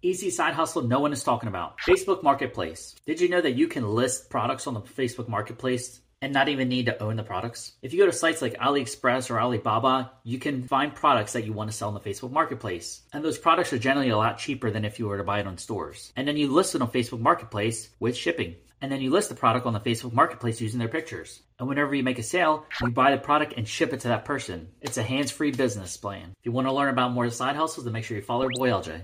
Easy side hustle no one is talking about. Facebook Marketplace. Did you know that you can list products on the Facebook Marketplace and not even need to own the products? If you go to sites like AliExpress or Alibaba, you can find products that you want to sell in the Facebook Marketplace. And those products are generally a lot cheaper than if you were to buy it on stores. And then you list it on Facebook Marketplace with shipping. And then you list the product on the Facebook Marketplace using their pictures. And whenever you make a sale, you buy the product and ship it to that person. It's a hands free business plan. If you want to learn about more side hustles, then make sure you follow your boy LJ.